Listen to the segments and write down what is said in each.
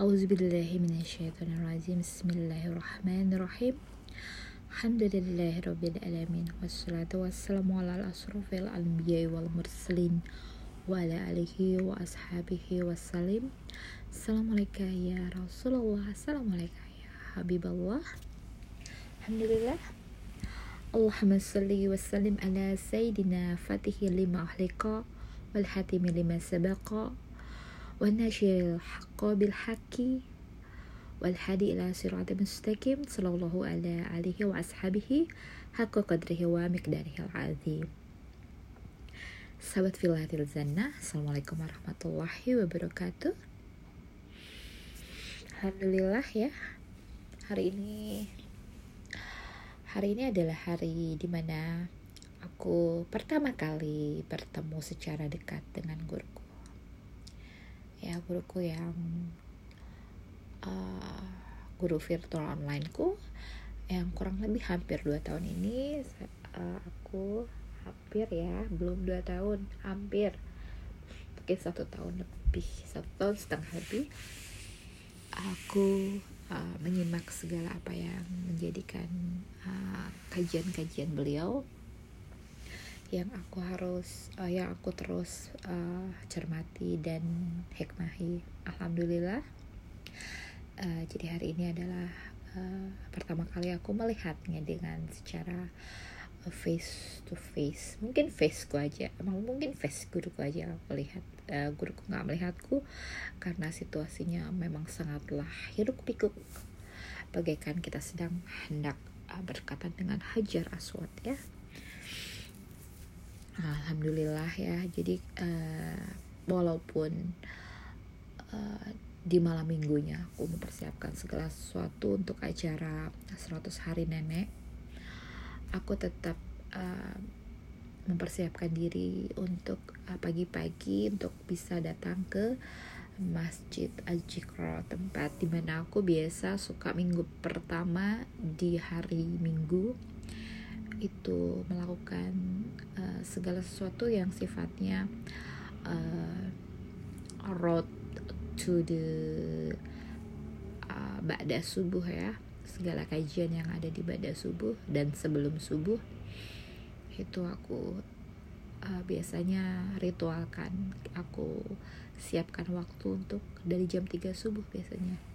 أعوذ بالله من الشيطان الرجيم. بسم الله الرحمن الرحيم. الحمد لله رب العالمين والصلاة والسلام على الأشرف الأنبياء والمرسلين وعلى آله وأصحابه وسلم. السلام عليك يا رسول الله. السلام عليك يا حبيب الله. الحمد لله. اللهم صل وسلم على سيدنا فاتح لما أحلق والحاتم لما سبق والناشر الحق بالحق والهادي إلى صراط مستقيم صلى الله على آله وأصحابه حق قدره ومقداره العظيم Sahabat Filatil Zannah Assalamualaikum warahmatullahi wabarakatuh Alhamdulillah ya Hari ini Hari ini adalah hari dimana Aku pertama kali bertemu secara dekat dengan guruku ya guruku yang uh, guru virtual online ku yang kurang lebih hampir dua tahun ini uh, aku hampir ya belum dua tahun hampir. Mungkin satu tahun lebih satu tahun setengah lebih aku uh, menyimak segala apa yang menjadikan kajian-kajian uh, beliau yang aku harus uh, yang aku terus uh, cermati dan hikmahi. Alhamdulillah uh, jadi hari ini adalah uh, pertama kali aku melihatnya dengan secara face to face mungkin faceku aja emang mungkin face guruku aja melihat uh, guruku nggak melihatku karena situasinya memang sangatlah hiruk pikuk. Bagaikan kita sedang hendak berkata dengan hajar aswad ya alhamdulillah ya. Jadi uh, walaupun uh, di malam minggunya aku mempersiapkan segala sesuatu untuk acara 100 hari nenek aku tetap uh, mempersiapkan diri untuk pagi-pagi uh, untuk bisa datang ke Masjid Al-Jikro tempat di mana aku biasa suka minggu pertama di hari minggu itu melakukan uh, segala sesuatu yang sifatnya uh, road to the uh, ba'da subuh ya. Segala kajian yang ada di ba'da subuh dan sebelum subuh itu aku uh, biasanya ritualkan. Aku siapkan waktu untuk dari jam 3 subuh biasanya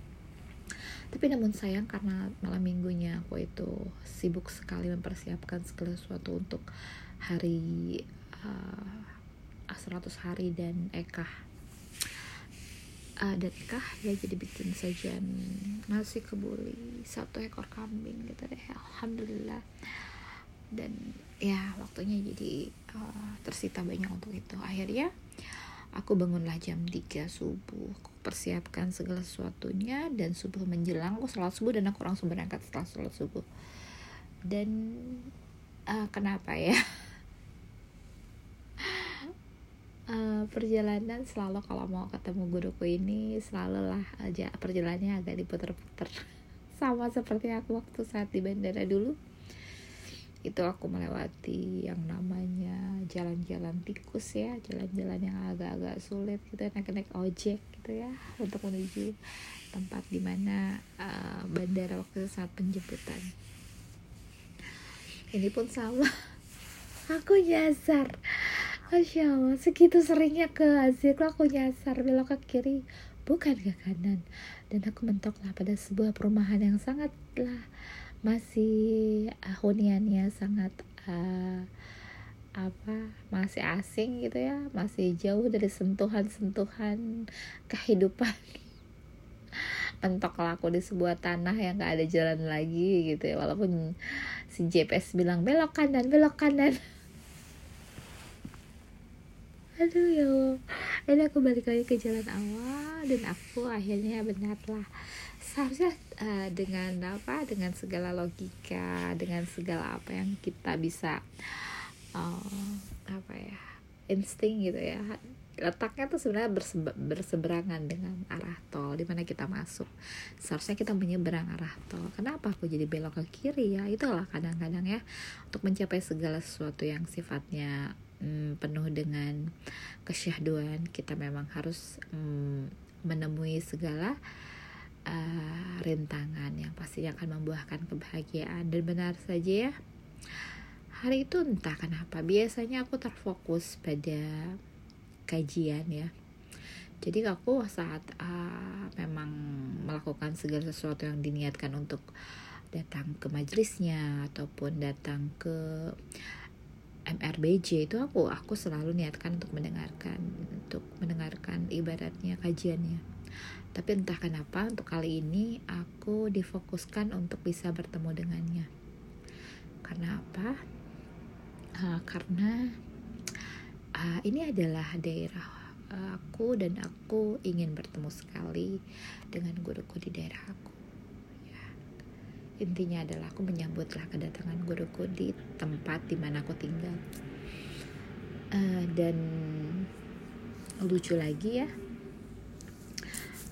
tapi namun sayang karena malam minggunya aku itu sibuk sekali mempersiapkan segala sesuatu untuk hari uh, 100 hari dan ekah. Uh, dan ekah ya jadi bikin sajian nasi kebuli satu ekor kambing gitu deh alhamdulillah. Dan ya waktunya jadi uh, tersita banyak untuk itu. Akhirnya aku bangunlah jam 3 subuh. Aku persiapkan segala sesuatunya dan subuh menjelang aku sholat subuh dan aku langsung berangkat setelah sholat subuh. Dan uh, kenapa ya? Uh, perjalanan selalu kalau mau ketemu guruku ini selalu lah aja perjalanannya agak diputer-puter. Sama seperti aku waktu saat di bandara dulu itu aku melewati yang namanya jalan-jalan tikus ya jalan-jalan yang agak-agak sulit gitu naik-naik ojek gitu ya untuk menuju tempat di mana uh, bandara waktu itu saat penjemputan. Ini pun sama. Aku nyasar. Masya Allah segitu seringnya ke Azik aku nyasar belok ke kiri bukan ke kanan. Dan aku mentoklah pada sebuah perumahan yang sangatlah masih uh, huniannya sangat uh, apa masih asing gitu ya masih jauh dari sentuhan-sentuhan kehidupan. Mentok laku di sebuah tanah yang gak ada jalan lagi gitu ya walaupun si GPS bilang belok kanan belok kanan. Aduh ya ini aku balik lagi ke jalan awal dan aku akhirnya benar lah seharusnya uh, dengan apa dengan segala logika dengan segala apa yang kita bisa uh, apa ya insting gitu ya letaknya tuh sebenarnya berse berseberangan dengan arah tol di mana kita masuk. Seharusnya kita menyeberang arah tol. Kenapa aku jadi belok ke kiri ya? Itulah kadang-kadang ya untuk mencapai segala sesuatu yang sifatnya hmm, penuh dengan kesyahduan kita memang harus hmm, menemui segala uh, rintangan yang pastinya akan membuahkan kebahagiaan. Dan benar saja ya hari itu entah kenapa. Biasanya aku terfokus pada kajian ya. Jadi aku saat uh, memang melakukan segala sesuatu yang diniatkan untuk datang ke majelisnya ataupun datang ke MRBJ itu aku aku selalu niatkan untuk mendengarkan untuk mendengarkan ibaratnya kajiannya tapi entah kenapa untuk kali ini aku difokuskan untuk bisa bertemu dengannya. Karena apa? Uh, karena uh, ini adalah daerah uh, aku dan aku ingin bertemu sekali dengan guruku di daerah aku. Ya. intinya adalah aku menyambutlah kedatangan guruku di tempat di mana aku tinggal. Uh, dan lucu lagi ya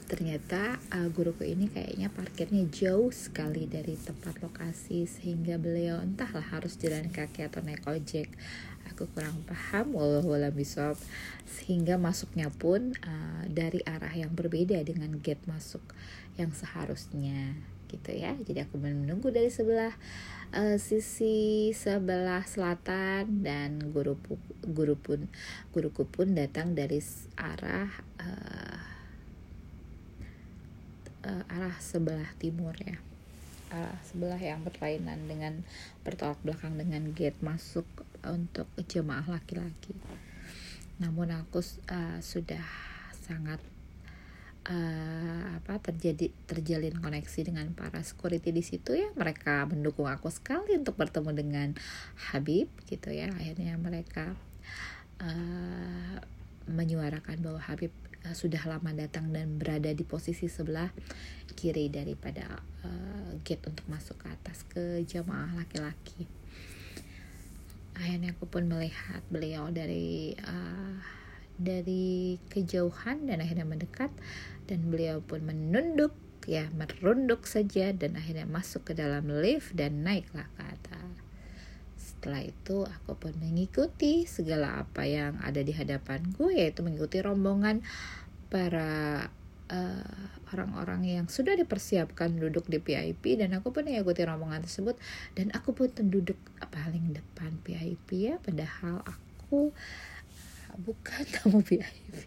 ternyata uh, guruku ini kayaknya parkirnya jauh sekali dari tempat lokasi sehingga beliau entahlah harus jalan kaki atau naik ojek. Aku kurang paham walau bisop sehingga masuknya pun uh, dari arah yang berbeda dengan gate masuk yang seharusnya gitu ya. Jadi aku menunggu dari sebelah uh, sisi sebelah selatan dan guru guru pun guruku pun datang dari arah uh, uh, arah sebelah timur ya. Arah sebelah yang berlainan dengan bertolak belakang dengan gate masuk untuk jemaah laki-laki. Namun aku uh, sudah sangat uh, apa terjadi terjalin koneksi dengan para security di situ ya. Mereka mendukung aku sekali untuk bertemu dengan Habib gitu ya. Akhirnya mereka uh, menyuarakan bahwa Habib uh, sudah lama datang dan berada di posisi sebelah kiri daripada uh, gate untuk masuk ke atas ke jamaah laki-laki. Akhirnya aku pun melihat beliau dari uh, dari kejauhan dan akhirnya mendekat dan beliau pun menunduk ya merunduk saja dan akhirnya masuk ke dalam lift dan naiklah ke atas setelah itu aku pun mengikuti segala apa yang ada di hadapanku yaitu mengikuti rombongan para uh, orang-orang yang sudah dipersiapkan duduk di VIP dan aku pun mengikuti rombongan tersebut. Dan aku pun duduk paling depan VIP ya padahal aku bukan tamu VIP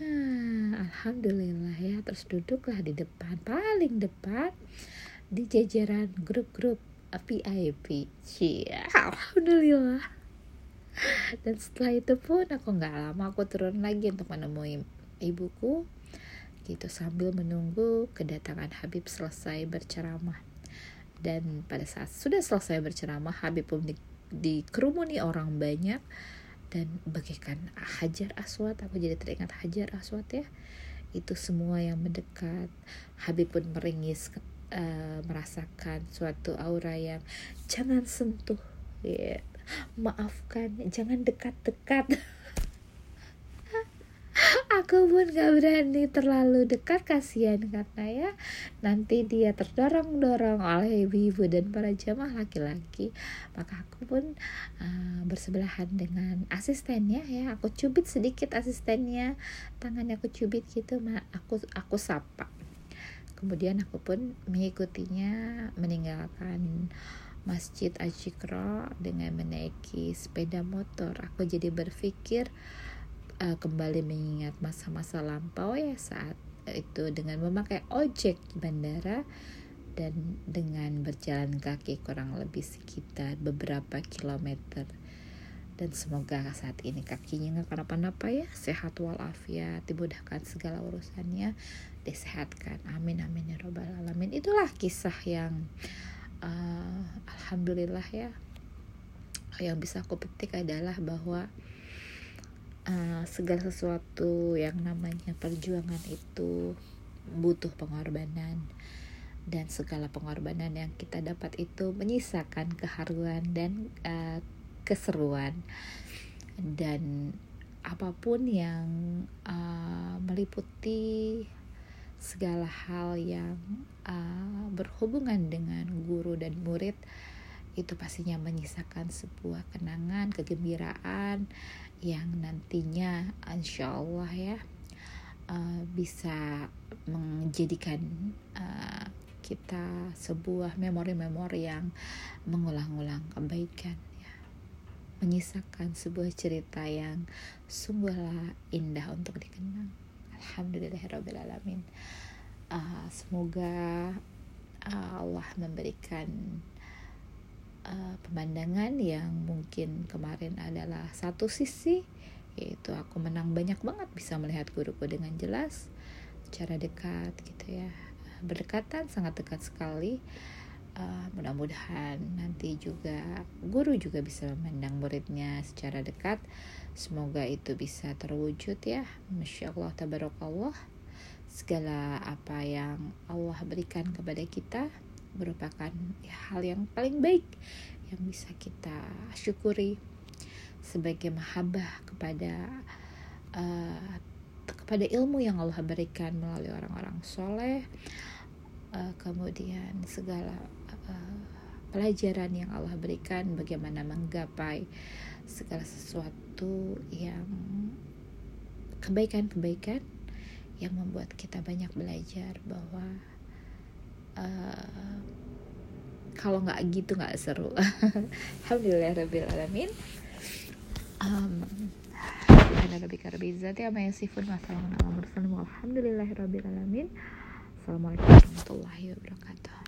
Nah, Alhamdulillah ya terus duduklah di depan paling depan di jajaran grup-grup VIP Cia Alhamdulillah. Dan setelah itu pun aku nggak lama aku turun lagi untuk menemui ibuku gitu sambil menunggu kedatangan Habib selesai berceramah. Dan pada saat sudah selesai berceramah Habib pun di, dikerumuni orang banyak dan bagaikan hajar aswad aku jadi teringat hajar aswad ya? Itu semua yang mendekat. Habib pun meringis uh, merasakan suatu aura yang jangan sentuh ya maafkan jangan dekat-dekat. Aku pun gak berani terlalu dekat kasihan karena ya nanti dia terdorong-dorong oleh ibu-ibu dan para jamaah laki-laki. Maka aku pun uh, bersebelahan dengan asistennya ya. Aku cubit sedikit asistennya tangannya aku cubit gitu aku aku sapa kemudian aku pun mengikutinya meninggalkan Masjid Ajikro dengan menaiki sepeda motor. Aku jadi berpikir uh, kembali mengingat masa-masa lampau ya saat itu dengan memakai ojek bandara dan dengan berjalan kaki kurang lebih sekitar beberapa kilometer. Dan semoga saat ini kakinya nggak kenapa-napa ya sehat walafiat dimudahkan segala urusannya disehatkan. Amin amin ya robbal alamin. Itulah kisah yang uh, alhamdulillah ya yang bisa aku petik adalah bahwa uh, segala sesuatu yang namanya perjuangan itu butuh pengorbanan. Dan segala pengorbanan yang kita dapat itu menyisakan keharuan dan uh, keseruan. Dan apa pun yang uh, meliputi segala hal yang uh, berhubungan dengan guru dan murid itu pastinya menyisakan sebuah kenangan, kegembiraan yang nantinya insya Allah ya uh, bisa menjadikan uh, kita sebuah memori-memori yang mengulang-ulang kebaikan ya. Menyisakan sebuah cerita yang sungguhlah indah untuk dikenang alhamdulillahirobbilalamin uh, semoga uh, Allah memberikan uh, pemandangan yang mungkin kemarin adalah satu sisi yaitu aku menang banyak banget bisa melihat guruku dengan jelas cara dekat gitu ya. Berdekatan sangat dekat sekali uh, mudah-mudahan nanti juga guru juga bisa memandang muridnya secara dekat. Semoga itu bisa terwujud ya. Masya Allah tabarakallah. Segala apa yang Allah berikan kepada kita merupakan hal yang paling baik yang bisa kita syukuri sebagai mahabbah kepada uh, kepada ilmu yang Allah berikan melalui orang-orang soleh. Uh, kemudian segala pelajaran yang Allah berikan bagaimana menggapai segala sesuatu yang kebaikan-kebaikan yang membuat kita banyak belajar bahwa uh, kalau nggak gitu nggak seru. Alhamdulillah rabbil alamin. Um, Assalamualaikum warahmatullahi wabarakatuh